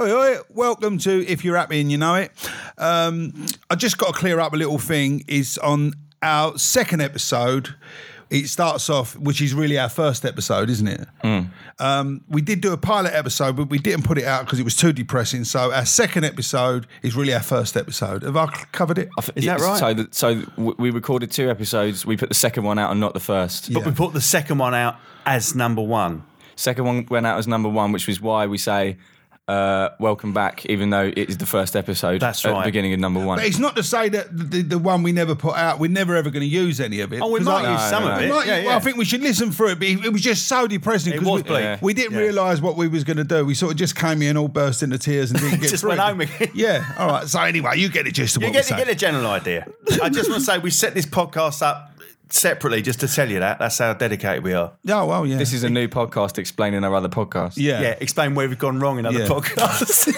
Oi, oi, welcome to If You're Happy and You Know It. Um, I just got to clear up a little thing. Is on our second episode. It starts off, which is really our first episode, isn't it? Um, we did do a pilot episode, but we didn't put it out because it was too depressing. So our second episode is really our first episode. Have I covered it? Is that right? So, that, so we recorded two episodes. We put the second one out and not the first. Yeah. But we put the second one out as number one. Second one went out as number one, which was why we say uh, welcome back, even though it is the first episode. That's at the right. beginning of number one. But it's not to say that the, the one we never put out, we're never ever going to use any of it. Oh, we 'Cause might I- use some no, of it. Might- yeah, well, yeah. I think we should listen through it, but it, it was just so depressing. It 'cause was we, bleak. we didn't Yeah. realise what we was going to do. We sort of just came here and all burst into tears and didn't get Just through went it. home again. Yeah, all right. So anyway, you get it just you what get, we you get a general idea. I just want to say we set this podcast up separately just to tell you that. That's how dedicated we are. Oh well, yeah. this is a new podcast explaining our other podcast. yeah. Yeah, explain where we've gone wrong in other Yeah. podcasts.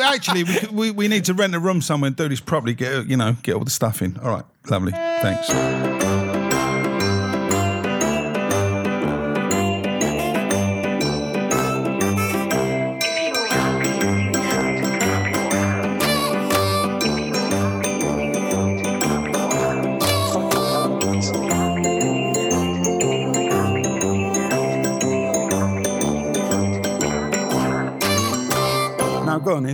Actually, we, could- we we need to rent a room somewhere and do this properly. Get you know get all the stuff in. All right, lovely. Thanks.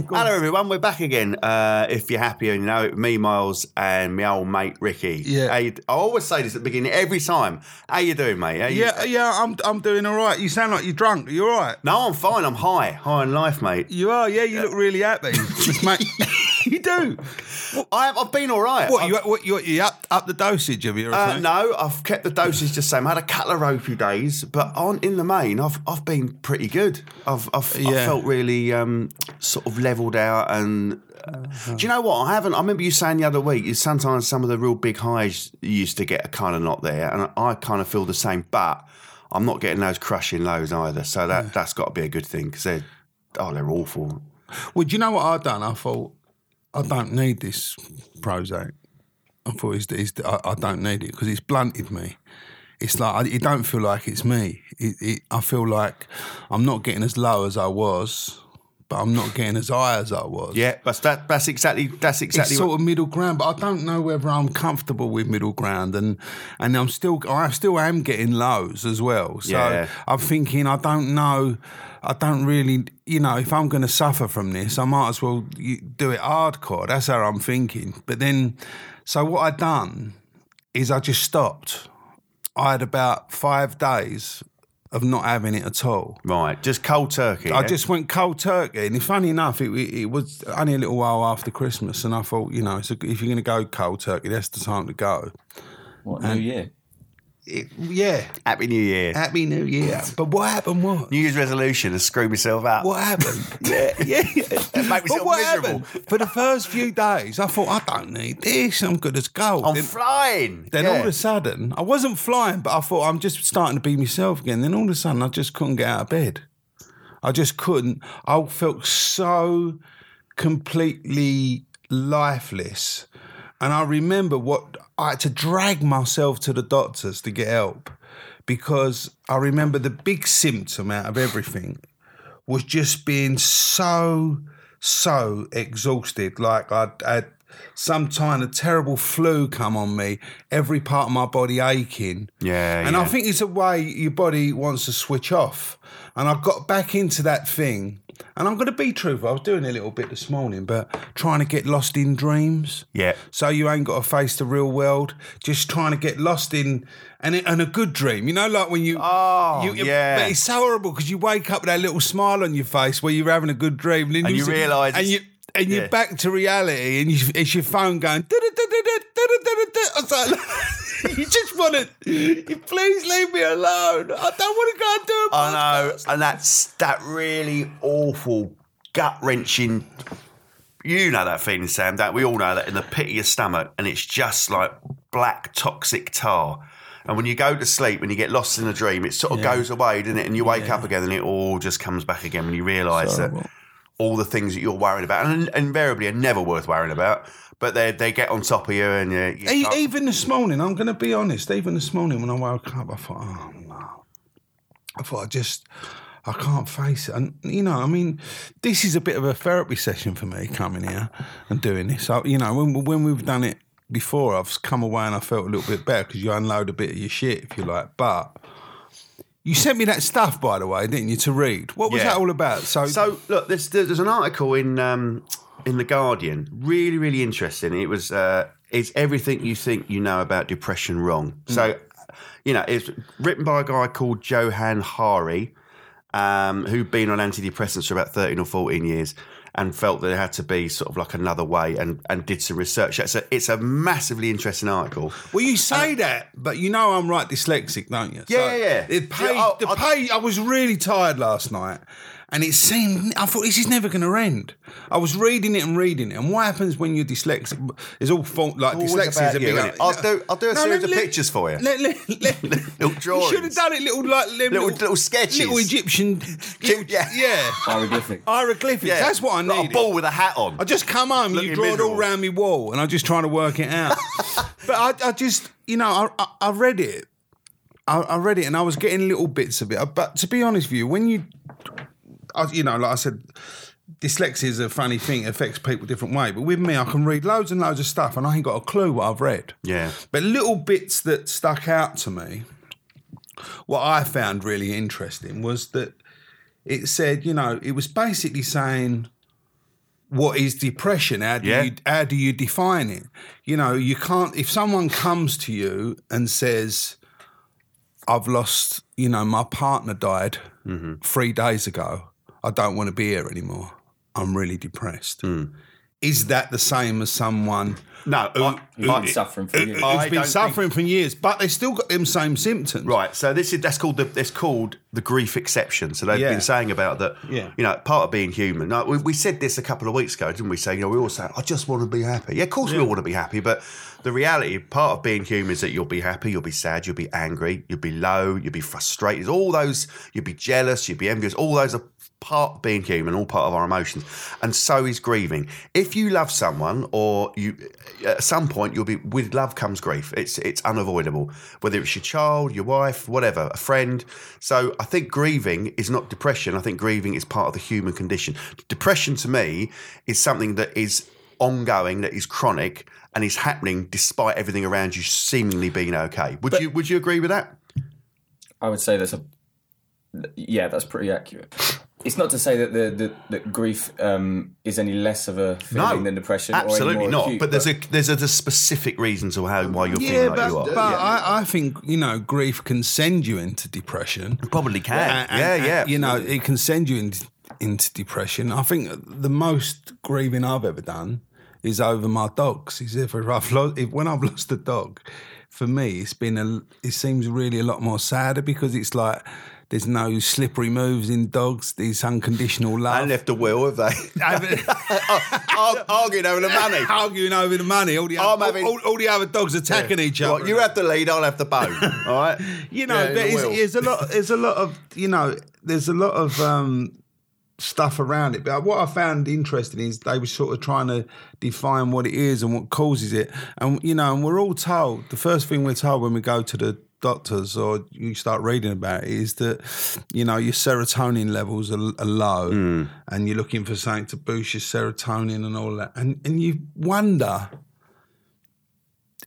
Hello, everyone. We're back again. Uh, if you're happy, and you know it, me, Miles, and my old mate Ricky. Yeah. How you- I always say this at the beginning every time. How you doing, mate? How you- Yeah, yeah. I'm I'm doing all right. You sound like you're drunk. You're all right? No, I'm fine. I'm high. High on life, mate. You are. Yeah, you look really happy, mate. you do. I have, I've been all right. What I've- you what you, you up up the dosage of you? or Uh, no, I've kept the dosage the same. I had a couple of ropey days, but on in the main, I've I've been pretty good. I've I've, I've felt really um, sort of levelled out. And uh, do you know what? I haven't. I remember you saying the other week. Sometimes some of the real big highs you used to get are kind of not there, and I, I kind of feel the same. But I'm not getting those crushing lows either. So that that's got to be a good thing because they're oh they're awful. Well, do you know what I've done? I thought I don't need this Prozac. I thought it's, it's, I, I don't need it because it's blunted me. It's like it don't feel like it's me. It, it, I feel like I'm not getting as low as I was, but I'm not getting as high as I was. Yeah, that's that. That's exactly that's exactly it's sort of middle ground, but I don't know whether I'm comfortable with middle ground, and and I'm still I still am getting lows as well. So Yeah. I'm thinking I don't know, I don't really, you know, if I'm going to suffer from this, I might as well do it hardcore. That's how I'm thinking. But then, so what I done is I just stopped. I had about five days of not having it at all. Right, just cold turkey. I yeah? just went cold turkey, and funny enough, it, it, it was only a little while after Christmas, and I thought, you know, it's a, if you're going to go cold turkey, that's the time to go. What new year? It, yeah, Happy New Year. Happy New Year. But what happened? What? New Year's resolution to screw myself up. What happened? yeah, yeah, yeah. Make But myself what miserable. happened? For the first few days, I thought, I don't need this. I'm good as gold. I'm then flying. then Yeah. all of a sudden, I wasn't flying, but I thought I'm just starting to be myself again. Then all of a sudden, I just couldn't get out of bed. I just couldn't. I felt so completely lifeless. And I remember what I had to drag myself to the doctors to get help because I remember the big symptom out of everything was just being so, so exhausted. Like I'd had some kind of terrible flu come on me, every part of my body aching. Yeah, And yeah. I think it's a way your body wants to switch off. And I got back into that thing. And I'm going to be truthful. I was doing a little bit this morning, but trying to get lost in dreams. Yeah. So you ain't got to face the real world. Just trying to get lost in and and a good dream. You know, like when you Oh, you, yeah. But it's so horrible because you wake up with that little smile on your face where you're having a good dream, then And you see- realise and you and you're yeah. back to reality, and you, it's your phone going. You just want to, please leave me alone. I don't want to go and do a podcast. I know, and that's that really awful, gut wrenching. You know that feeling, Sam. That we all know that in the pit of your stomach, and it's just like black toxic tar. And when you go to sleep, when you get lost in a dream, it sort of yeah. goes away, doesn't it? And you wake yeah. up again, and it all just comes back again when you realise that all the things that you're worried about, and invariably are never worth worrying about, but they they get on top of you, and you, you E- Even this morning, I'm going to be honest. Even this morning, when I woke up, I thought, oh no. I thought I just, I can't face it. And you know, I mean, this is a bit of a therapy session for me coming here and doing this. I, you know, when when we've done it before, I've come away and I felt a little bit better because you unload a bit of your shit, if you like. But you sent me that stuff, by the way, didn't you, to read? What was Yeah. that all about? So, So look, there's there's an article in um, in the Guardian, really really interesting. It was uh, is everything you think you know about depression wrong? So, you know, it's written by a guy called Johann Hari, um, who'd been on antidepressants for about thirteen or fourteen years. And felt that there had to be sort of like another way, and, and did some research. It's a it's a massively interesting article. well, you say that, but you know I'm right dyslexic, don't you? Yeah, yeah, yeah. The page, Yeah, the page. I was really tired last night, and it seemed. I thought this is never going to end. I was reading it and reading it, and what happens when you're dyslexic? It's all fault like Always dyslexia about is a you, big. innit? I'll do- I'll do a series of pictures for you. Let, let, let, Little You should have done it, little like them Little- little sketches. little Egyptian. Little, Yeah. yeah, Hieroglyphic. hieroglyphics. Yeah, That's what I like needed. a ball with a hat on. I just come home, you Looking draw it all miserable. round me wall, and I'm just trying to work it out. but I, I just, you know, I, I, I read it. I, I read it, and I was getting little bits of it. But to be honest with you, when you, I, you know, like I said, dyslexia is a funny thing. It affects people different way. But with me, I can read loads and loads of stuff, and I ain't got a clue what I've read. Yeah. But little bits that stuck out to me, what I found really interesting was that it said, you know, it was basically saying, what is depression? How do Yeah. you how do you define it? You know, you can't if someone comes to you and says, I've lost, you know, my partner died Mm-hmm. three days ago. I don't want to be here anymore. I'm really depressed. Mm. Is that the same as someone No, I- You've I- been suffering for years. I who's been suffering for years, but they still got them same symptoms? Right, so this is that's called the it's called the grief exception. So they've Yeah. been saying about that. Yeah. you know, part of being human. Now, we, we said this a couple of weeks ago, didn't we? Say, you know, we all say, I just want to be happy. Yeah, of course we all want to be happy, but the reality, part of being human, is that you'll be happy, you'll be sad, you'll be angry, you'll be low, you'll be frustrated. All those, you'll be jealous, you'll be envious. All those are part being human, all part of our emotions, and so is grieving. If you love someone, or you at some point you'll be with love comes grief. It's it's unavoidable, whether it's your child, your wife, whatever, a friend. So I think grieving is not depression. I think grieving is part of the human condition. Depression to me is something that is ongoing, that is chronic, and is happening despite everything around you seemingly being okay. Would you would you agree with that? I would say that's a yeah, that's pretty accurate. It's not to say that the, the that grief um, is any less of a feeling than depression. absolutely more not. acute, but there's a there's a, there's specific reasons of how why you're Yeah, feeling like but, you are. but I, I think you know grief can send you into depression. Probably can. And- and- yeah, and, yeah. You know, it can send you into, into depression. I think the most grieving I've ever done is over my dogs. Is if I've lost, if, when I've lost a dog, for me, it's been a. It seems really a lot more sadder because it's like. There's no slippery moves in dogs. There's unconditional love. I left a will, have they? Arguing over the money. arguing over the money. All the, other, having- all, all the other dogs attacking each other. You have the lead, I'll have the bone. All right. you know, Yeah, there the is, there's a lot. There's a lot of you know. There's a lot of um, stuff around it. But what I found interesting is they were sort of trying to define what it is and what causes it. And you know, and we're all told the first thing we're told when we go to the doctors or you start reading about it is that you know your serotonin levels are, are low Hmm. and you're looking for something to boost your serotonin and all that and and you wonder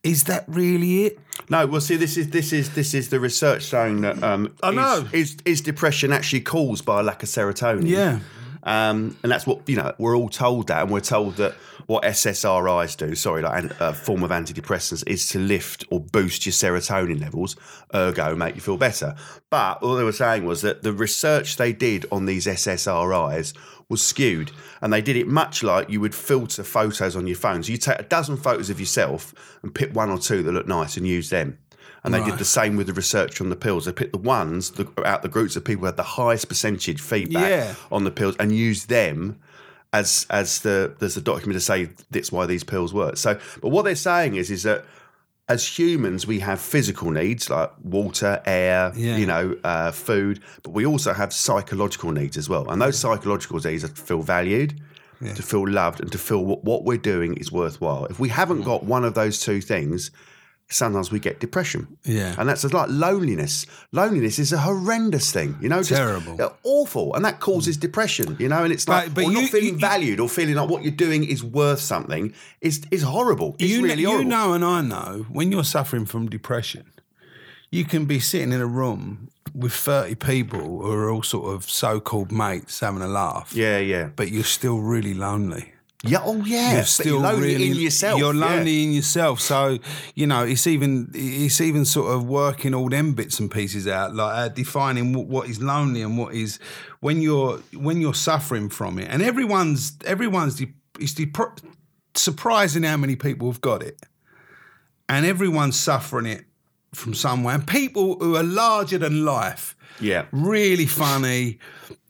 is that really it No, well, see, this is this is this is the research showing that um, I is- know. is, is depression actually caused by a lack of serotonin? Yeah. Um, and that's what you know. We're all told that, and we're told that what SSRIs do, sorry, like a form of antidepressants, is to lift or boost your serotonin levels, ergo make you feel better. But all they were saying was that the research they did on these SSRIs was skewed, and they did it much like you would filter photos on your phone. So you take a dozen photos of yourself and pick one or two that look nice and use them. And they did the same with the research on the pills. They picked the ones the, out the groups of people who had the highest percentage feedback Yeah. on the pills and used them as as the there's a document to say that's why these pills work. So, but what they're saying is is that as humans we have physical needs like water, air, Yeah. you know, uh, food, but we also have psychological needs as well. And those psychological needs are to feel valued. To feel loved and to feel what, what we're doing is worthwhile. If we haven't got one of those two things, sometimes we get depression. Yeah. And that's like loneliness. Loneliness is a horrendous thing, you know, just Terrible. awful. And that causes depression, you know, and it's like, But- but or you- not feeling you- valued or feeling like what you're doing is worth something is, is horrible. It's you, really horrible. you know, and I know when you're suffering from depression, you can be sitting in a room with 30 people who are all sort of so called mates having a laugh, Yeah, yeah. but you're still really lonely. Yeah, oh yeah. You're still you're lonely really in yourself. You're yeah. lonely in yourself. So you know it's even it's even sort of working all them bits and pieces out, like uh, defining what, what is lonely and what is when you're when you're suffering from it. And everyone's everyone's de- it's depr- surprising how many people have got it, and everyone's suffering it from somewhere. And people who are larger than life Yeah. really funny.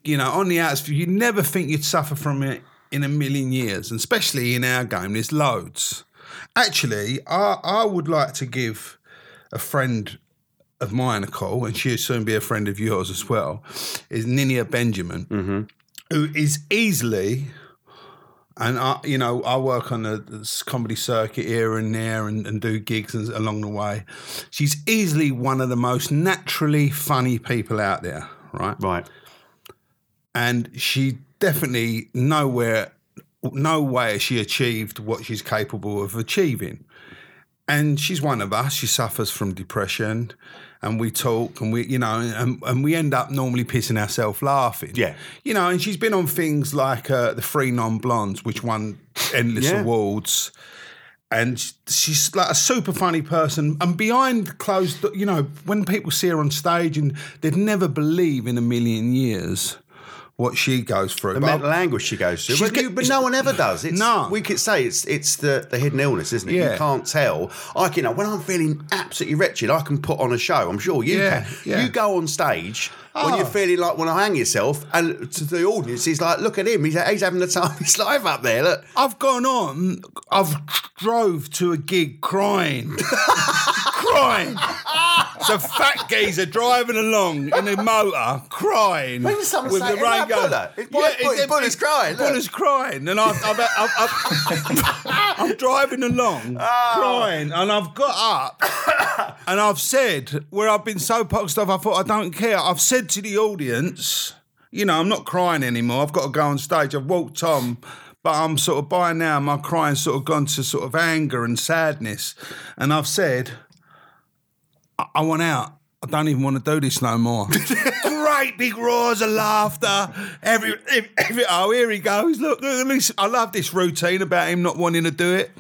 You know, on the outs, you never think you'd suffer from it in a million years, and especially in our game, there's loads. Actually, I, I would like to give a friend of mine a call, and she'll soon be a friend of yours as well, is Ninia Benjamin, mm-hmm. who is easily, and I, you know, I work on the, the comedy circuit here and there and, and do gigs and, along the way. She's easily one of the most naturally funny people out there, right? Right. and she definitely nowhere no way has she achieved what she's capable of achieving. And she's one of us. She suffers from depression and we talk and we you know and, and we end up normally pissing ourselves laughing. Yeah. you know and she's been on things like uh, the three non-blondes which won endless Yeah. awards. And she's like a super funny person. And behind closed you know when people see her on stage and they'd never believe in a million years what she goes through The But mental anguish she goes through. But, you, but no one ever does. It's, No. We could say it's it's the, the hidden illness, isn't it? Yeah. You can't tell. I can, you know, when I'm feeling absolutely wretched, I can put on a show. I'm sure you Yeah, can. yeah. You go on stage when Oh. you're feeling like, want to hang yourself, and to the audience, he's like, look at him. He's, he's having the time of his life up there. Look. I've gone on. I've drove to a gig crying, crying. So fat geezer driving along in a motor, crying with the "Is rain going. Buller? It's Bull- Bull- Buller's crying, look." Buller's crying, and I've, I've, I've, I've, I'm driving along, Ah. crying, and I've got up, and I've said where I've been so poxed off, I thought I don't care. I've said to the audience, you know, I'm not crying anymore. I've got to go on stage. I've walked on. But I'm sort of by now, my crying's sort of gone to sort of anger and sadness. And I've said, I, I want out. I don't even want to do this no more. Great big roars of laughter. Every, every, every- oh, here he goes. Look, look, at this. I love this routine about him not wanting to do it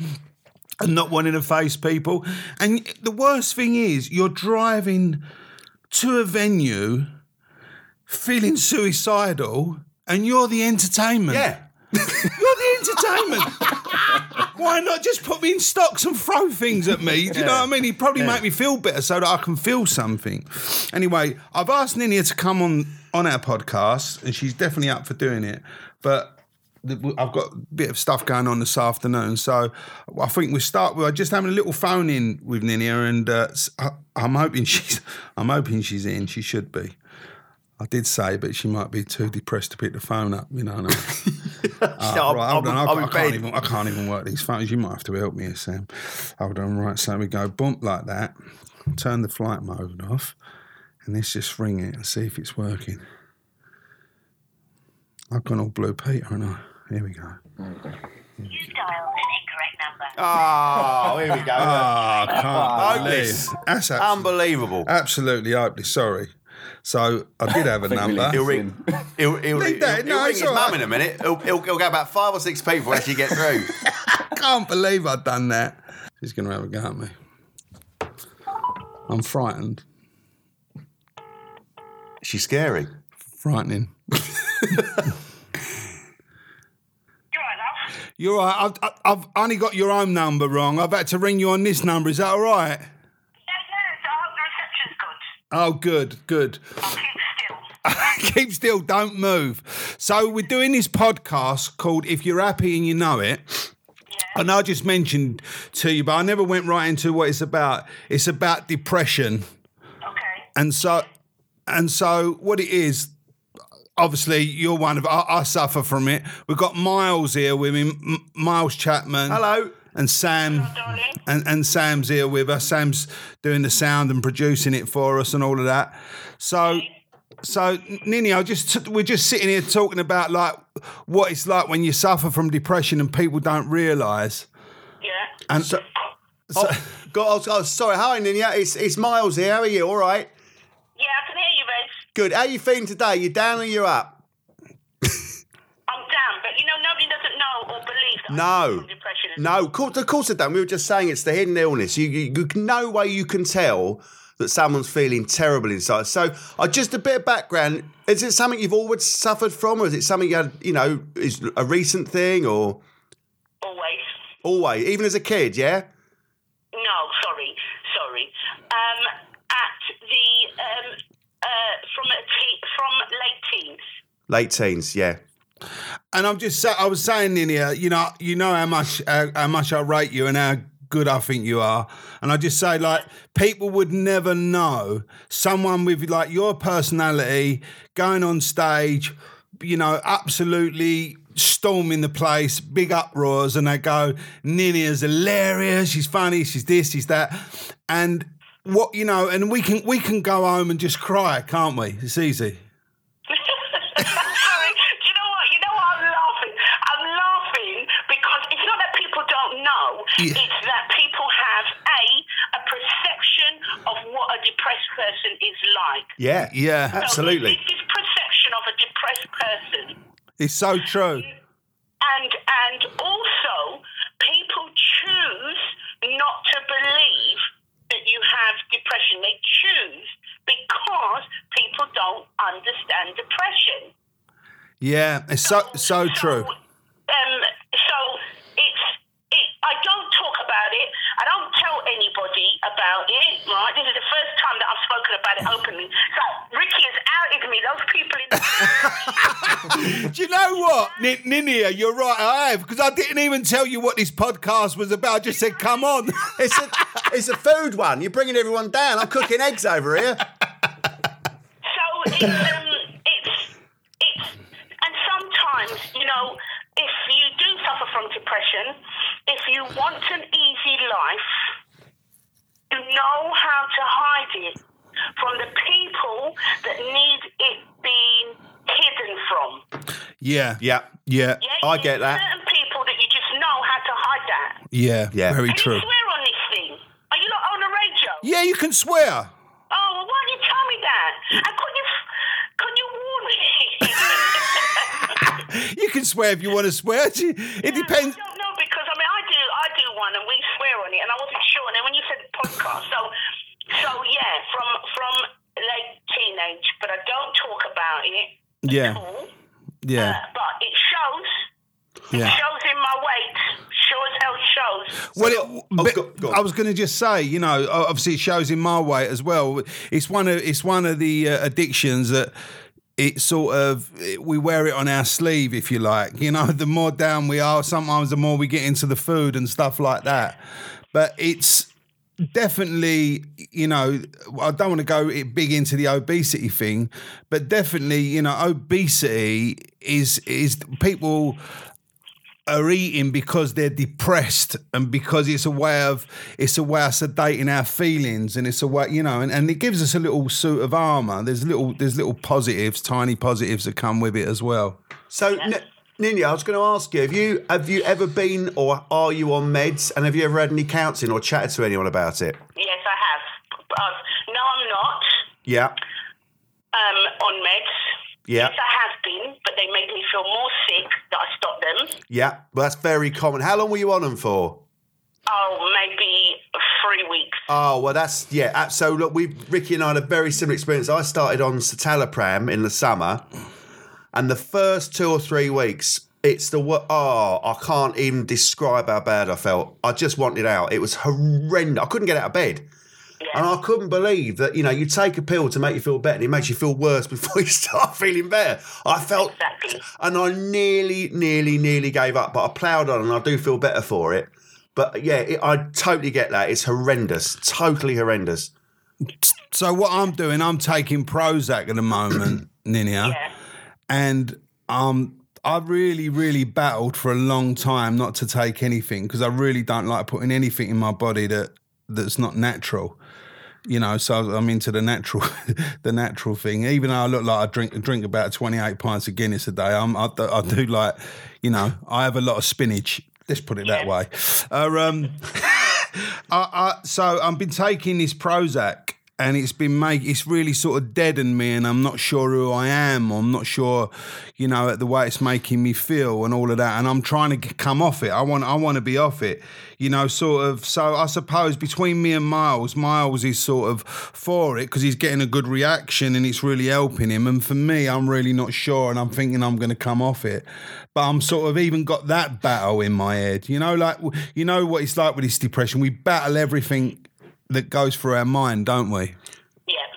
and not wanting to face people. And the worst thing is, you're driving to a venue feeling suicidal and you're the entertainment. Yeah. You're the entertainment. Why not just put me in stocks and throw things at me? Do you know what I mean? He'd probably make me feel better so that I can feel something. Anyway, I've asked Ninia to come on on our podcast, and she's definitely up for doing it. But I've got a bit of stuff going on this afternoon, so I think we start. We're just having a little phone in with Ninia, and uh, I'm hoping she's. I'm hoping she's in. She should be. I did say, but she might be too depressed to pick the phone up. You know. what I mean? I'll- right, I'll hold on. I, I'll I can't even. I can't even work these phones. You might have to help me, here, Sam. Hold on. Right. So we go bump like that. Turn the flight mode off, and let's just ring it and see if it's working. I've gone all blue Peter, and I. Here we go. You dialed an incorrect number. Oh, here we go. Ah, I can't believe. That's abs- Unbelievable. absolutely hopeless. Sorry. So I did have a number. leave He'll ring, he'll, he'll, he'll, Leave that. he'll No, ring his all mum in a minute. He'll, he'll, he'll go about five or six people as you get through. I can't believe I've done that. She's going to have a go at me. I'm frightened. She's scary. Frightening. You're right, love. You're right. I've, I've- I've only got your own number wrong. I've had to ring you on this number. Is that all right? No, no, so I hope the reception's good. Oh, good, good. Keep still. Keep still, don't move. So we're doing this podcast called "If You're Happy and You Know It." And I just mentioned to you, but I never went right into what it's about. It's about depression. Okay. And so, and so, what it is, obviously, you're one of. I, I suffer from it. We've got Miles here with me, M- Miles Chapman. Hello. And Sam and, and Sam's here with us. Sam's doing the sound and producing it for us and all of that. So, so Nini, I just we're just sitting here talking about like what it's like when you suffer from depression and people don't realise. Yeah. And so, so Oh, God, oh, sorry. Hi, Ninia. It's, it's Miles here. How are you? All right? Yeah, I can hear you, Reg. Good. How you feeling today? You down or you up? I'm down, but you know, nobody doesn't know or believe that No. I'm from depression. and- No, of course, of course I don't. We were just saying it's the hidden illness. You, you, you no way you can tell that someone's feeling terrible inside. So, uh, just a bit of background. Is it something you've always suffered from, or is it something you had, you know, is a recent thing, or Always. always, even as a kid? Yeah. No, sorry, sorry. Um, at the um, uh, from a te- from late teens. Late teens. Yeah. And I'm just I was saying, Ninia, you know, you know how much uh, how much I rate you and how good I think you are. And I just say, like, people would never know someone with like your personality going on stage, you know, absolutely storming the place, big uproars, and they go, Nini is hilarious, she's funny, she's this, she's that, and what you know, and we can we can go home and just cry, can't we? It's easy. is like. Yeah. Yeah. So Absolutely. This is perception of a depressed person. It's so true. and and also people choose not to believe that you have depression. They choose because people don't understand depression. Yeah, it's so so true. Um, so it's it. I don't talk about it. I don't tell anybody about it. Right. This is the first time that I've spoken about it openly. So Ricky has outed me. Those people in the Do you know what, N- Ninia? You're right. I have because I didn't even tell you what this podcast was about. I just said, "Come on." It's a it's a food one. You're bringing everyone down. I'm cooking eggs over here. So it's um, it's it's and sometimes you know if you do suffer from depression, if you want an easy life, you know how to hide it from the people that need it being hidden from. Yeah, Yeah. yeah, Yeah, I get that. Certain people that you just know how to hide that. yeah, Yeah. Very Can true. you swear on this thing? Are you not on the radio? Yeah, you can swear. Oh, well, why didn't you tell me that? And could you, could you warn me? You can swear if you want to swear. It depends. I don't know because I mean I do I do one and we swear on it and I wasn't sure and then when you said podcast so so yeah from from late teenage but I don't talk about it Yeah, at all. yeah, Uh, but it shows it yeah. shows in my weight sure as hell shows Well, it, oh, but go- go. I was going to just say, you know, obviously it shows in my weight as well. It's one of it's one of the uh, addictions that it sort of we wear it on our sleeve, if you like. You know, the more down we are, sometimes the more we get into the food and stuff like that. But it's definitely, you know, I don't want to go big into the obesity thing, but definitely, you know, obesity is is people are eating because they're depressed and because it's a way of it's a way of sedating our feelings and it's a way you know and, and it gives us a little suit of armor there's little there's little positives tiny positives that come with it as well. So, N- Nini, I was going to ask you: Have you have you ever been or are you on meds? And have you ever had any counselling or chatted to anyone about it? yes I have uh, no I'm not Yeah. um, on meds Yeah. yes I have been but they made me feel more sick that I stopped them Yeah. Well, that's very common. How long were you on them for? oh maybe three weeks Oh well, that's yeah. uh, So look, we Ricky and I had a very similar experience. I started on citalopram in the summer, and the first two or three weeks, it's the wo- oh, I can't even describe how bad I felt. I just wanted out. It was horrendous. I couldn't get out of bed. And I couldn't believe that, you know, you take a pill to make you feel better and it makes you feel worse before you start feeling better. I felt, Exactly. and I nearly, nearly, nearly gave up, but I ploughed on and I do feel better for it. But yeah, it, I totally get that. It's horrendous, totally horrendous. so what i'm doing i'm taking prozac at the moment ninia yeah and um I really, really battled for a long time not to take anything because I really don't like putting anything in my body that that's not natural. You know, so I'm into the natural, the natural thing. Even though I look like I drink drink about 28 pints of Guinness a day, I'm, I, I do like, you know, I have a lot of spinach. Let's put it that way. Uh, um, I, I, so I've been taking this Prozac and it's been make it's really sort of deadened me and I'm not sure who I am I'm not sure you know at the way it's making me feel and all of that and I'm trying to come off it. I want I want to be off it you know sort of. So I suppose between me and Miles Miles is sort of for it because he's getting a good reaction and it's really helping him. And for me I'm really not sure and I'm thinking I'm going to come off it. But I'm sort of even got that battle in my head you know like you know what it's like with this depression? We battle everything that goes through our mind, don't we? Yeah,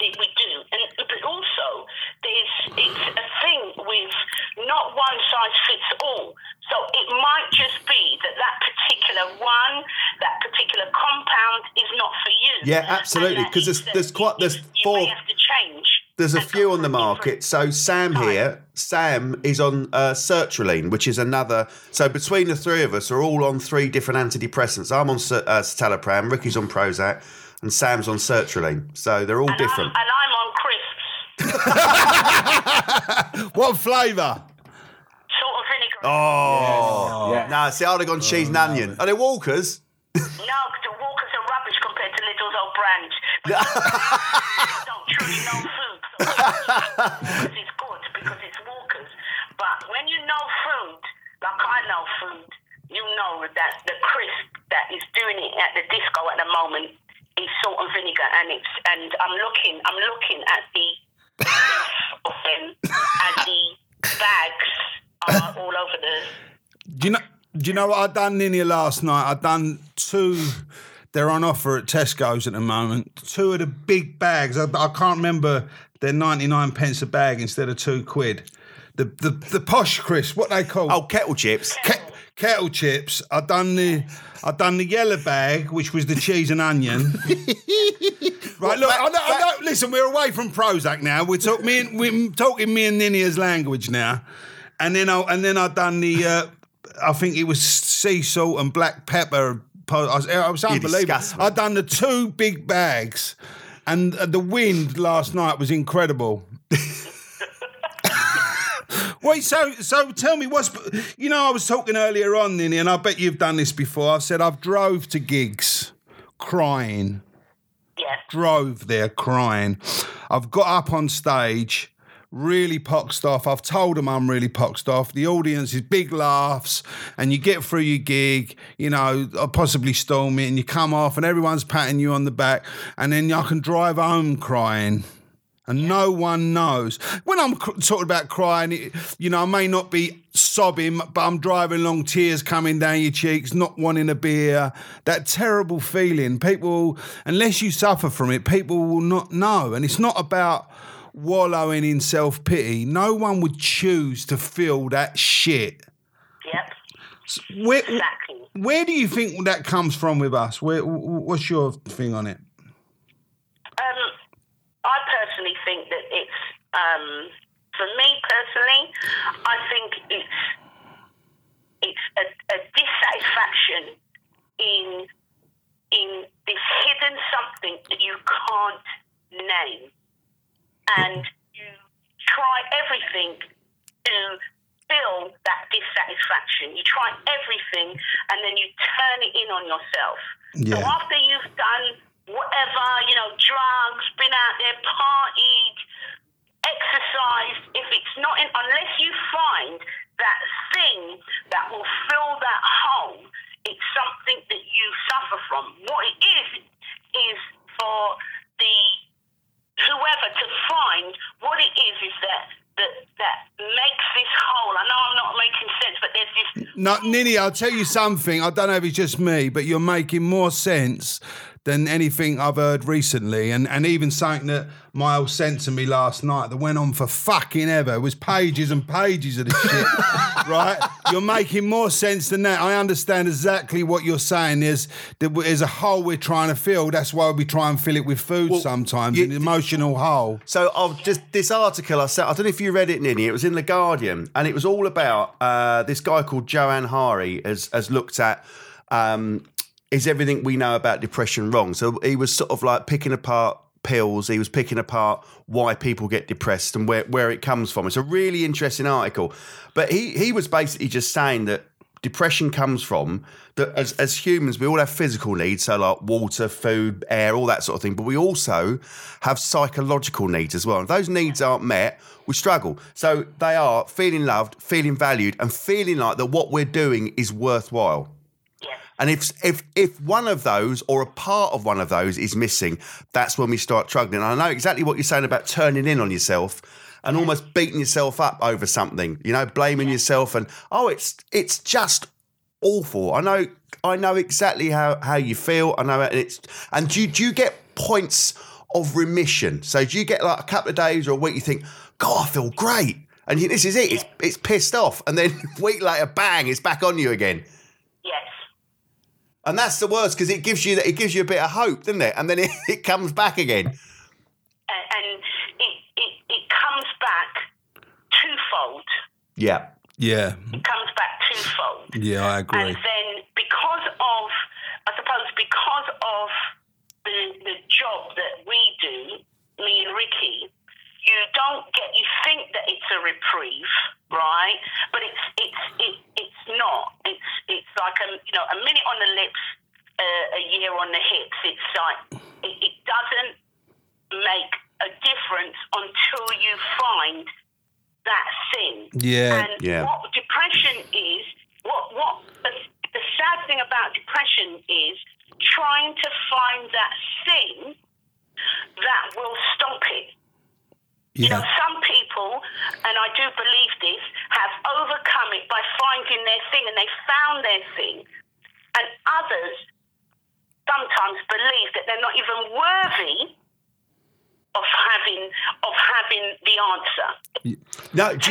we do. And but also, there's it's a thing with not one size fits all. So it might just be that that particular one, that particular compound, is not for you. Yeah, absolutely. Because there's there's quite there's four. may have to change. There's a few on the market. So Sam here, Sam is on uh, sertraline, which is another. So between the three of us, are all on three different antidepressants. I'm on cer- uh, citalopram, Ricky's on Prozac, and Sam's on sertraline. So they're all And I'm, different. and I'm on crisps, What flavour? salt and vinegar. Oh, Yeah. no! See, I'd have gone cheese and onion. Are they Walkers? No, 'cause the Walkers are rubbish compared to Lidl's old brand. Don't truly know Walkers is good because it's Walkers. But when you know food, like I know food, you know that the crisp that is doing it at the disco at the moment is salt and vinegar, and it's and I'm looking, I'm looking at the and the bags are all over the. Do you know? Do you know what I done here last night? I done two. They're on offer at Tesco's at the moment. Two of the big bags. I, I can't remember. They're ninety nine pence a bag instead of two quid. The the the posh crisp. What they call? Oh, kettle chips. Ke- kettle chips. I done the I done the yellow bag, which was the cheese and onion. right, look, I know, I know, listen, we're away from Prozac now. We're talking me and, we're talking me and Ninia's language now, and then I and then I done the uh, I think it was sea salt and black pepper. I was, I was unbelievable. I done the two big bags, and uh, the wind last night was incredible. Wait, so so tell me what's you know I was talking earlier on, Nini, and I bet you've done this before. I've said I've drove to gigs, crying, Yes. drove there crying. I've got up on stage, really poxed off. I've told them I'm really poxed off. The audience is big laughs, and you get through your gig, you know, or possibly storm it, and you come off, and everyone's patting you on the back, and then I can drive home crying. And no one knows. When I'm cr- talking about crying, it, you know, I may not be sobbing, but I'm driving along, tears coming down your cheeks, not wanting a beer. That terrible feeling. People, unless you suffer from it, people will not know. And it's not about wallowing in self pity. No one would choose to feel that shit. Yep. Where, Exactly. where do you think that comes from with us? Where, what's your thing on it? Um, I personally think that it's, um, for me personally, I think it's it's a, a dissatisfaction in in this hidden something that you can't name, and you try everything to fill that dissatisfaction. You try everything, and then you turn it in on yourself. So after you've done whatever, you know, drugs, been out there, partied, exercised, if it's not in, unless you find that thing that will fill that hole, it's something that you suffer from. What it is, is for the whoever to find what it is, is that that that makes this hole. I know I'm not making sense, but there's this No, Nini, I'll tell you something. I don't know if it's just me, but you're making more sense than anything I've heard recently, and and even something that Miles sent to me last night that went on for fucking ever. It was pages and pages of this shit. right? You're making more sense than that. I understand exactly what you're saying. There's there's a hole we're trying to fill. That's why we try and fill it with food sometimes, you- an emotional hole. So I've just this article I said, I don't know if you read it, Ninny. It was in the Guardian, and it was all about uh, this guy called Johann Hari has has looked at. Um, is everything we know about depression wrong? So he was sort of like picking apart pills. He was picking apart why people get depressed and where, where it comes from. It's a really interesting article. But he he was basically just saying that depression comes from that as, as humans we all have physical needs so like water food air all that sort of thing but we also have psychological needs as well and if those needs aren't met we struggle so they are feeling loved feeling valued and feeling like that what we're doing is worthwhile and if if if one of those or a part of one of those is missing, that's when we start struggling. And I know exactly what you're saying about turning in on yourself and almost beating yourself up over something. You know, blaming yourself and oh, it's it's just awful. I know I know exactly how how you feel. I know and it's and do you, do you get points of remission? So do you get like a couple of days or a week? You think, God, I feel great. And you, this is it. It's it's pissed off, and then a week later, bang! It's back on you again. Yes. And that's the worst because it gives you it gives you a bit of hope, doesn't it? And then it, it comes back again. And, and it, it, it comes back twofold. Yeah. Yeah, It comes back twofold. yeah, I agree. And then because of, I suppose, because of the, the job that we do, me and Ricky, you don't get, you think that it's a reprieve, right? But it's it's it, it's not. It's it's like a you know a minute on the lips, uh, a year on the hips. It's like it, it doesn't make a difference until you find that thing. Yeah, And Yeah. what depression is, what what the, the sad thing about depression is trying to find that thing that will stop it. You know, yeah, some people, and I do believe this, have overcome it by finding their thing and they found their thing. And others sometimes believe that they're not even worthy of having of having the answer.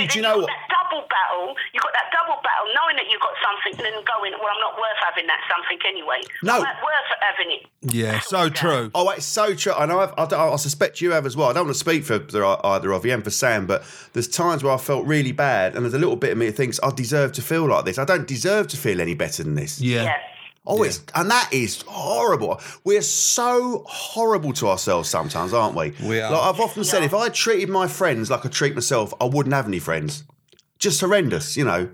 No, do, do you know what? that double battle? You've got that double battle, knowing that you've got something, and then going, "Well, I'm not worth having that something anyway. No. I'm not worth having it." yeah. Oh, so true. Oh, it's so true. I know. I've, I, don't- I suspect you have as well. I don't want to speak for either of you and for Sam, but there's times where I felt really bad, and there's a little bit of me that thinks I deserve to feel like this. I don't deserve to feel any better than this. Yeah, Yes. Oh, it's and that is horrible. We're so horrible to ourselves sometimes, aren't we? We are. Like I've often said, if I treated my friends like I treat myself, I wouldn't have any friends. Just horrendous, you know.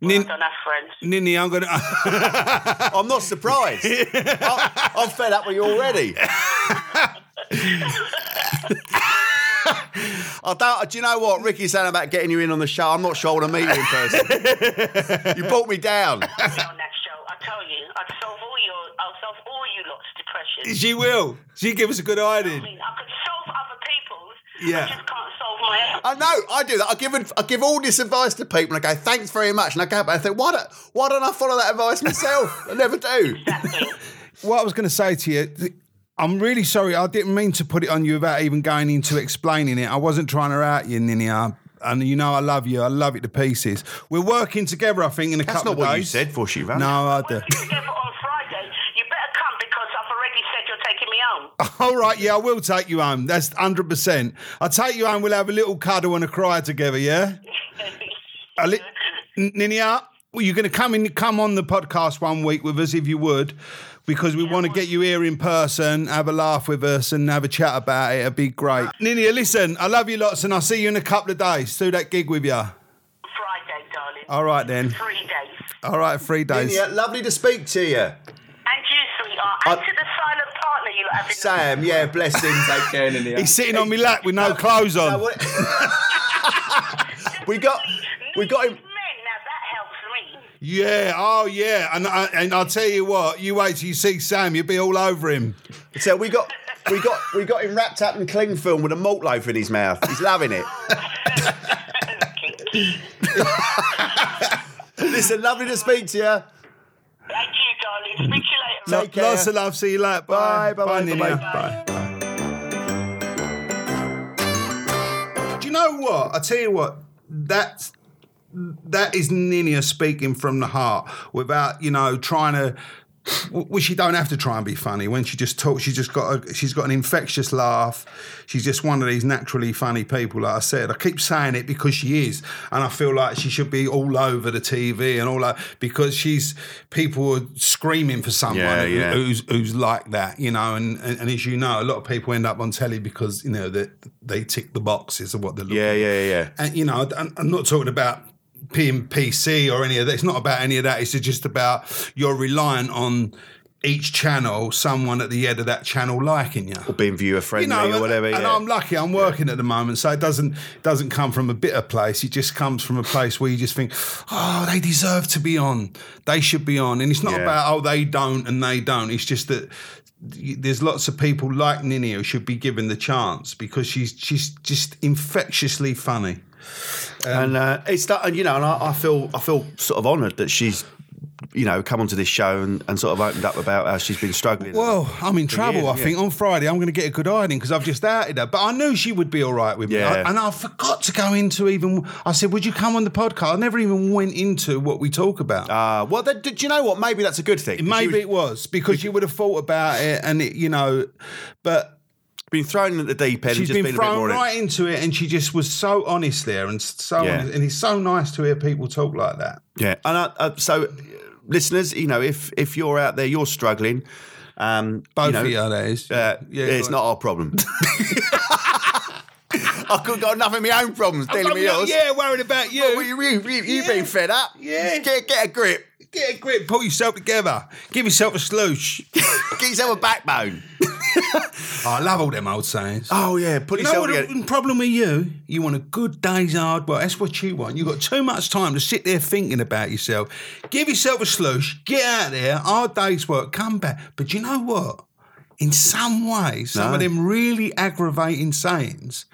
Nin- I don't have friends. Ninny, I'm gonna. I'm not surprised. I, I'm fed up with you already. I don't. Do you know what Ricky's saying about getting you in on the show? I'm not sure I want to meet you in person. you brought me down. Be on that show, I tell you, I'd solve all your, I'll solve all you lot's she will. She give us a good I mean, I could solve other people's. Yeah. I just can't solve my own. I know, I do that. I give I give all this advice to people, and I go, "Thanks very much." And I go back and think, "Why don't Why don't I follow that advice myself? I never do." Exactly. What I was going to say to you, th- I'm really sorry. I didn't mean to put it on you without even going into explaining it. I wasn't trying to out you, Ninny. I- And you know I love you. I love it to pieces. We're working together, I think, in a That's couple not of what you said, for she ran. No, I do. We're together on Friday. You better come because I've already said you're taking me home. All right, yeah, I will take you home. That's 100%. I'll take you home. We'll have a little cuddle and a cry together, yeah? A li- Ninia, well, you're going to come in, come on the podcast one week with us if you would, because we want to get you here in person, have a laugh with us, and have a chat about it. It'd be great. Ninia, listen, I love you lots, and I'll see you in a couple of days. Do that gig with you. Friday, darling. All right then. Three days. All right, three days. Yeah, lovely to speak to you, And you, sweetheart. And I- to the silent partner you have in the Sam. Yeah, bless him. Take care, Ninny. He's sitting on my lap with no clothes on. what- we got we got him. Men, now that helps me. Yeah, oh yeah, and I, and I'll tell you what, you wait till you see Sam, you'll be all over him. So we got we got we got him wrapped up in cling film with a malt loaf in his mouth. He's loving it. Listen, lovely to speak to you. Thank you, darling. Speak to you later. Take care. Lots of love. See you later. Bye, Bye. bye, bye, Ninia. bye. Bye. Do you know what? I tell you what. That's that is Ninia speaking from the heart without you know trying to. Well, she don't have to try and be funny when she just talks. She's just got a, she's got an infectious laugh. She's just one of these naturally funny people. Like I said, I keep saying it because she is, and I feel like she should be all over the TV and all that because she's people are screaming for someone Yeah, yeah. who's who's like that, you know. And, and and as you know, a lot of people end up on telly because you know that they tick the boxes of what they're looking Yeah, yeah, yeah. and you know, I'm, I'm not talking about PC or any of that. It's not about any of that. It's just about you're reliant on each channel, someone at the head of that channel liking you. Or being viewer friendly You know, or whatever. and yeah. I'm lucky. I'm working at the moment, so it doesn't doesn't come from a bitter place. It just comes from a place where you just think, oh, they deserve to be on. They should be on. And it's not Yeah. about oh they don't and they don't. It's just that there's lots of people like Nini who should be given the chance because she's she's just infectiously funny. And uh, it's that, and you know, and I, I feel I feel sort of honoured that she's, you know, come onto this show and, and sort of opened up about how she's been struggling. Well, I'm in trouble. years, I yeah. think on Friday I'm going to get a good hiding because I've just outed her. But I knew she would be all right with me, Yeah. I- and I forgot to go into even. I said, "Would you come on the podcast?" I never even went into what we talk about. uh, well, then, do you know what? Maybe that's a good thing. Maybe she it was because you would have thought about it, and it, you know, but been thrown at the deep end. she's and just been been, thrown right into it, and she just was so honest there, and so Yeah. honest, and it's so nice to hear people talk like that. Yeah, and uh, so, listeners, you know, if if you're out there, you're struggling. Um, Both you know, of you, that is. Uh, Yeah, it's not our problem. I could got enough of my own problems dealing with yours. yeah, worried about you. Well, you, you, you, you've been fed up. Yeah. Get, get a grip. Get a grip, pull yourself together, give yourself a sloosh. Get yourself a backbone. Oh, I love all them old sayings. Oh, yeah. Put You know yourself what the problem with you? You want a good day's hard work. That's what you want. You've got too much time to sit there thinking about yourself. Give yourself a slush, get out there, hard day's work, come back. But you know what? In some ways, some No. of them really aggravating sayings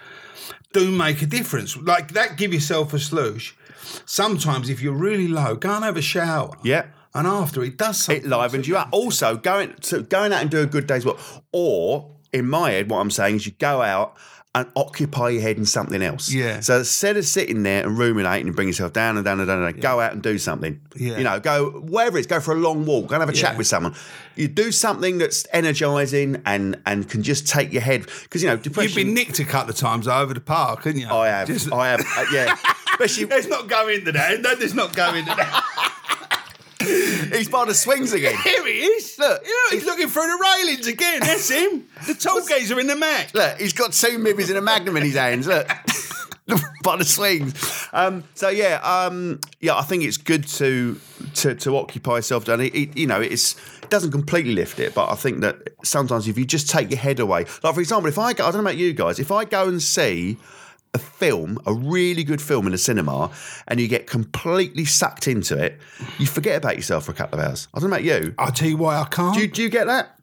do make a difference. Like that, give yourself a slush. Sometimes, if you're really low, go and have a shower. Yeah. And after it does something. It livens you up. Also, going to going out and do a good day's work. Or, in my head, what I'm saying is you go out and occupy your head in something else. Yeah. So instead of sitting there and ruminating and bring yourself down and down and down and down, go out and do something. Yeah. You know, go wherever it's, go for a long walk, go and have a chat with someone. You do something that's energizing and and can just take your head because you know depression. You've been nicked a couple of times over the park, haven't you? I have, Just- I have, uh, yeah. Especially, Let's not go into that. No, Let's not go into that. he's by the swings again. Here he is. Look. Yeah, he's looking through the railings again. That's him. The tall geezer in the Mac. Look, he's got two Mivvies and a magnum in his hands. Look. By the swings. Um, so yeah, um, yeah, I think it's good to to, to occupy yourself. And it, it, you know, it's it doesn't completely lift it, but I think that sometimes if you just take your head away, like for example, if I go, I don't know about you guys, if I go and see a film, a really good film in a cinema, and you get completely sucked into it, you forget about yourself for a couple of hours. I don't know about you. I'll tell you why I can't. Do you, do you get that?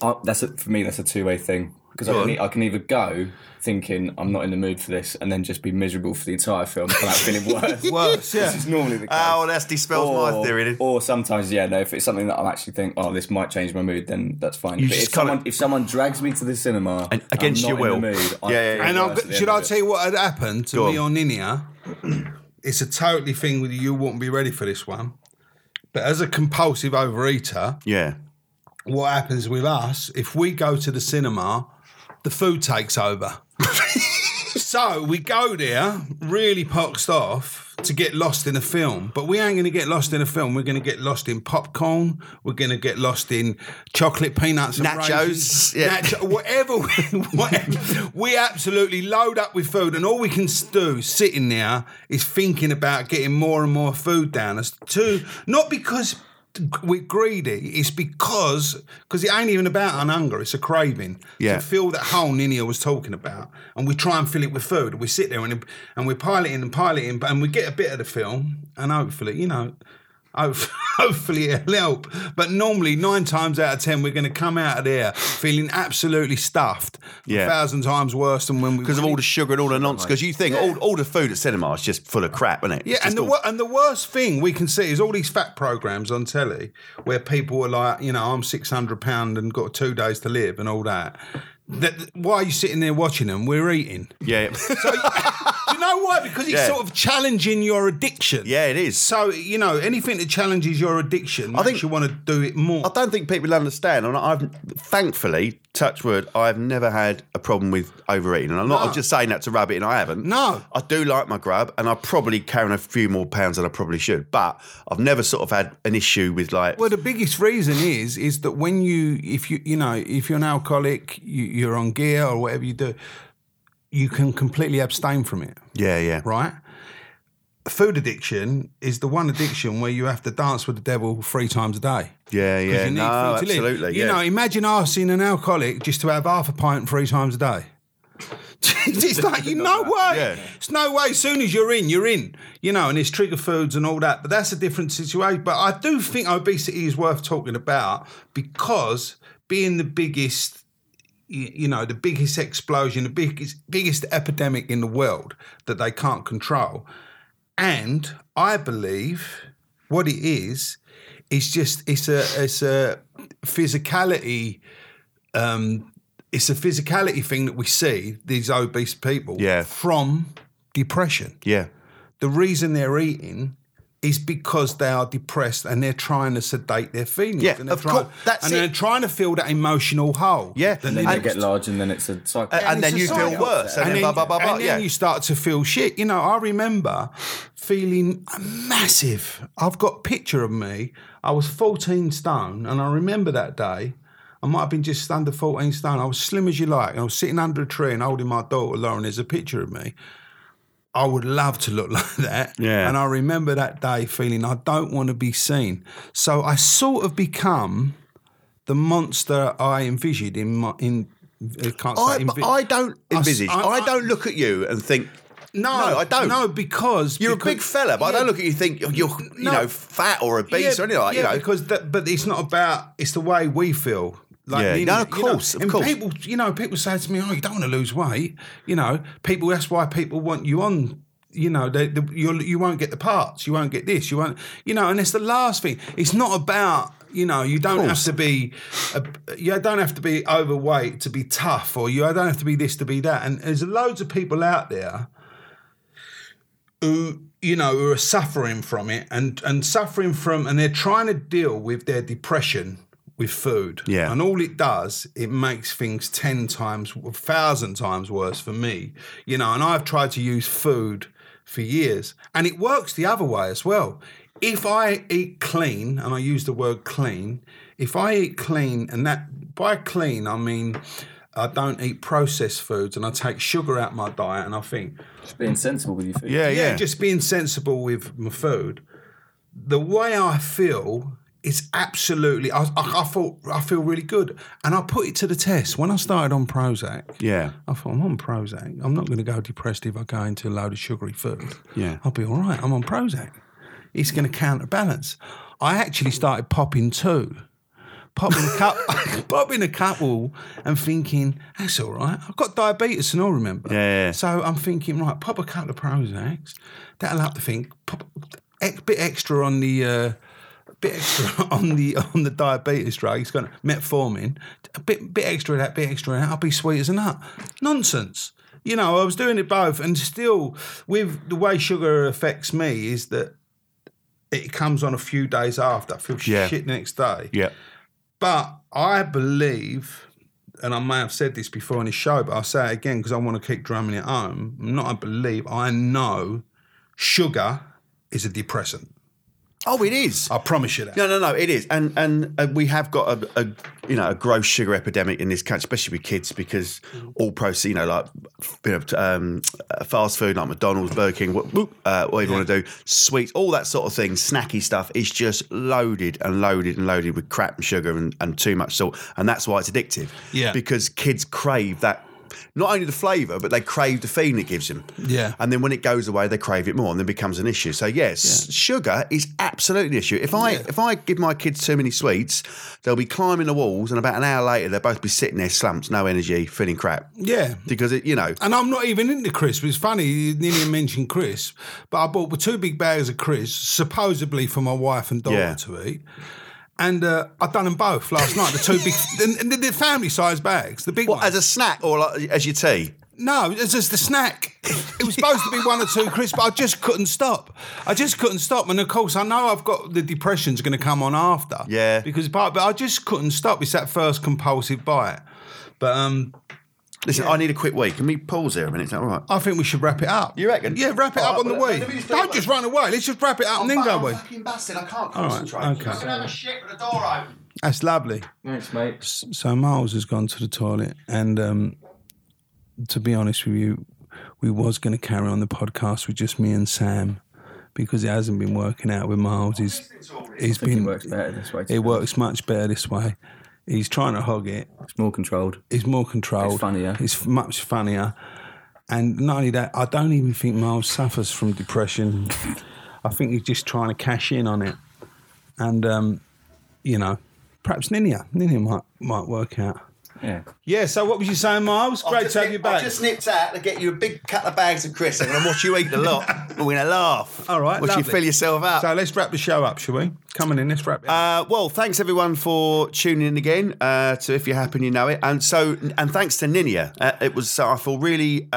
I, that's a, for me. That's a two way thing because I, can on. e- I can either go thinking I'm not in the mood for this, and then just be miserable for the entire film, come out feeling worse. Worse, yeah. This is normally the ah, case. Oh, well, that dispels my theory. Or sometimes, yeah, no. If it's something that I'm actually think, oh, this might change my mood, then that's fine. You but just if someone, kinda- if someone drags me to the cinema And against I'm your not in will. the mood, I Yeah, yeah, and I'll, worse at the should I tell you what had happened to Go me on. on Ninia? it's a totally thing with you. You wouldn't be ready for this one. But as a compulsive overeater, Yeah. what happens with us, if we go to the cinema, the food takes over. so we go there really poxed off to get lost in a film. But we ain't going to get lost in a film. We're going to get lost in popcorn. We're going to get lost in chocolate, peanuts, and Nachos, raisins. yeah. Nacho- whatever, we, whatever. We absolutely load up with food, and all we can do sitting there is thinking about getting more and more food down us. Too, not because we're greedy. It's because because it ain't even about an hunger. It's a craving Yeah. to fill that hole Ninia was talking about, and we try and fill it with food. We sit there and and we're piloting and piloting, and we get a bit of the film, and hopefully, you know. Hope- Hopefully it'll help. But normally, nine times out of ten, we're going to come out of there feeling absolutely stuffed. Yeah. A thousand times worse than when we Because of all the sugar and all the nonsense. Because you think all, all the food at cinema is just full of crap, isn't it? Yeah, and the, all- and the worst thing we can see is all these fat programs on telly where people are like, you know, I'm six hundred pound and got two days to live and all that. That why are you sitting there watching them? We're eating. yeah, So, know why? Because it's Yeah. sort of challenging your addiction. yeah, it is. So you know, anything that challenges your addiction makes think- you want to do it more. I don't think people understand. And I've thankfully, touch wood, I've never had a problem with overeating. And I'm not No. I'm just saying that to rub it in. I haven't. No. I do like my grub, and I probably carry a few more pounds than I probably should. But I've never sort of had an issue with like. Well, the biggest reason is is that when you, if you, you know, if you're an alcoholic, you, you're on gear or whatever you do, you can completely abstain from it, yeah, yeah, right? Food addiction is the one addiction where you have to dance with the devil three times a day. yeah, yeah. you need No, food to live. absolutely. You yeah. know, imagine asking an alcoholic just to have half a pint three times a day. it's like you no way. Yeah. It's no way. As soon as you're in, you're in. You know, and it's trigger foods and all that. But that's a different situation. But I do think obesity is worth talking about because being the biggest, you know, the biggest explosion, the biggest biggest epidemic in the world that they can't control, and I believe what it is is just it's a it's a physicality um it's a physicality thing that we see these obese people Yeah. from depression yeah. the reason they're eating is because they are depressed and they're trying to sedate their feelings Yeah, and they're of trying, course, that's and it. they're trying to fill that emotional hole Yeah. And then they never- get large, and then it's a cycle. And, and it's then a you feel worse, and, then blah blah blah blah. and then Yeah. you start to feel shit. You know, I remember feeling massive. I've got a picture of me. I was 14 stone, and I remember that day. I might have been just under 14 stone. I was slim as you like, and I was sitting under a tree and holding my daughter Lauren. There's a picture of me. I would love to look like that. Yeah. And I remember that day feeling I don't want to be seen. So I sort of become the monster I envisioned in my in. I can't say I, envi- I don't envisage. I- I, I- don't look at you and think No, No, I don't. No, because you're because- a big fella, but I don't look at you and think you're, you're you know fat or obese yeah, or anything like yeah, you know. because that, but it's not about. It's the way we feel. Like Yeah, no, of you know, course, of and course. people, you know, people say to me, "Oh, you don't want to lose weight." You know, people. That's why people want you on. You know, they, they, you'll, you won't get the parts. You won't get this. You won't. You know, and it's the last thing. It's not about. You know, you don't have to be. A, you don't have to be overweight to be tough, or you don't have to be this to be that. And there's loads of people out there who you know who are suffering from it and and suffering from and they're trying to deal with their depression with food Yeah. and all it does it makes things 10 times thousand times worse for me you know and i've tried to use food for years and it works the other way as well if i eat clean and i use the word clean if i eat clean and that by clean i mean I don't eat processed foods and I take sugar out of my diet and I think Just being sensible with your food. yeah, yeah, yeah, just being sensible with my food. The way I feel is absolutely. I, I, I feel I feel really good, and I put it to the test when I started on Prozac. yeah. I thought I'm on Prozac. I'm not going to go depressed if I go into a load of sugary food. Yeah. I'll be all right. I'm on Prozac. It's going to counterbalance. I actually started popping two. Popping a cup, popping a couple, and thinking that's all right. I've got diabetes and all. Remember, Yeah, yeah. So I'm thinking, right, pop a couple of Prozacs. That'll help the thing. Pop a bit extra on the, uh, bit extra on the on the diabetes drug. It's got metformin. A bit bit extra of that, bit extra of that. I'll be sweet as a nut. Nonsense. You know, I was doing it both, and still, with the way sugar affects me, is that it comes on a few days after. I feel Yeah. shit the next day. Yeah. But I believe, and I may have said this before in the show, but I'll say it again because I want to keep drumming it home. Not I believe, I know sugar is a depressant. Oh, it is. I promise you that. No, no, no. It is, and and uh, we have got a, a you know a gross sugar epidemic in this country, especially with kids, because all processed, you know, like you know, um, uh, fast food like McDonald's, Burger King, what, uh, whatever you want to do, sweets, all that sort of thing, snacky stuff is just loaded and loaded and loaded with crap and sugar and, and too much salt, and that's why it's addictive. Yeah. because kids crave that not only the flavour, but they crave the feeling it gives them. Yeah. And then when it goes away, they crave it more, and then becomes an issue. So yes, sugar is absolutely an issue. If I Yeah. if I give my kids too many sweets, they'll be climbing the walls, and about an hour later, they'll both be sitting there slumped, no energy, feeling crap. Yeah. Because it, you know, And I'm not even into crisps. It's funny, you Ninia mentioned crisps, but I bought two big bags of crisps, supposedly for my wife and daughter Yeah. to eat. And uh, I've done them both last night. The two big, and they're family size bags, the big what ones. as a snack or like, as your tea. No, it's just the snack. It was supposed to be one or two crisps, but I just couldn't stop. I just couldn't stop. And of course, I know I've got the depression's going to come on after. Yeah. Because part, but I just couldn't stop. It's that first compulsive bite. But um, Listen, I need a quick wee. Can we pause here a minute? Is that all right? I think we should wrap it up. You reckon? Yeah, wrap it All up right, on the well, way. let me just do Don't it. just run away. Let's just wrap it up and then go away. fucking busted. I can't right, concentrate. okay. I'm gonna have a shit with the door open. That's lovely. Thanks, mate. So Miles has gone to the toilet, and um, to be honest with you, we was going to carry on the podcast with just me and Sam because it hasn't been working out with Miles. He's he's I think been it works better this way. to it be works much better this way. He's trying to hog it. It's more controlled. It's more controlled. It's funnier. It's much funnier. And not only that, I don't even think Miles suffers from depression. I think he's just trying to cash in on it. And um, you know, perhaps Ninia, Ninia might might work out. Yeah. Yeah. So what was you saying, Miles? Great to have you back. I just nipped out to get you a big couple of bags of crisps. I'm going to watch you eat a lot. We're going to laugh. All right, Watch you fill yourself up. So let's wrap the show up, shall we? Coming in, let's wrap it up. Uh, well, thanks everyone for tuning in again. Uh, to if you happen, you know it, and so and thanks to Ninia. Uh, it was so I feel really.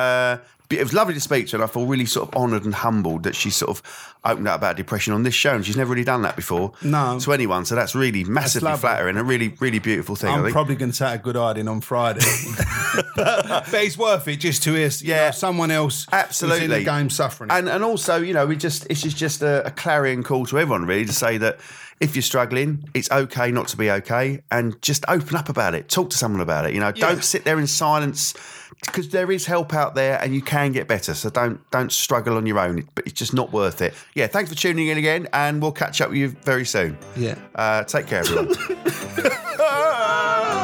It was lovely to speak to her. And I feel really sort of honoured and humbled that she sort of opened up about depression on this show, and she's never really done that before. No. to anyone. So that's really massively lovely. flattering, and a really, really beautiful thing. I'm probably going to take a good hiding on Friday, but it's worth it just to hear you Yeah. know, someone else Absolutely. in the game suffering. And and also, you know, we just this is just a, a clarion call to everyone really to say that if you're struggling, it's okay not to be okay, and just open up about it. Talk to someone about it. You know, Yeah. don't sit there in silence because there is help out there, and you can get better. So don't don't struggle on your own. But it's just not worth it. Yeah, thanks for tuning in again, and we'll catch up with you very soon. yeah. Uh, take care, everyone.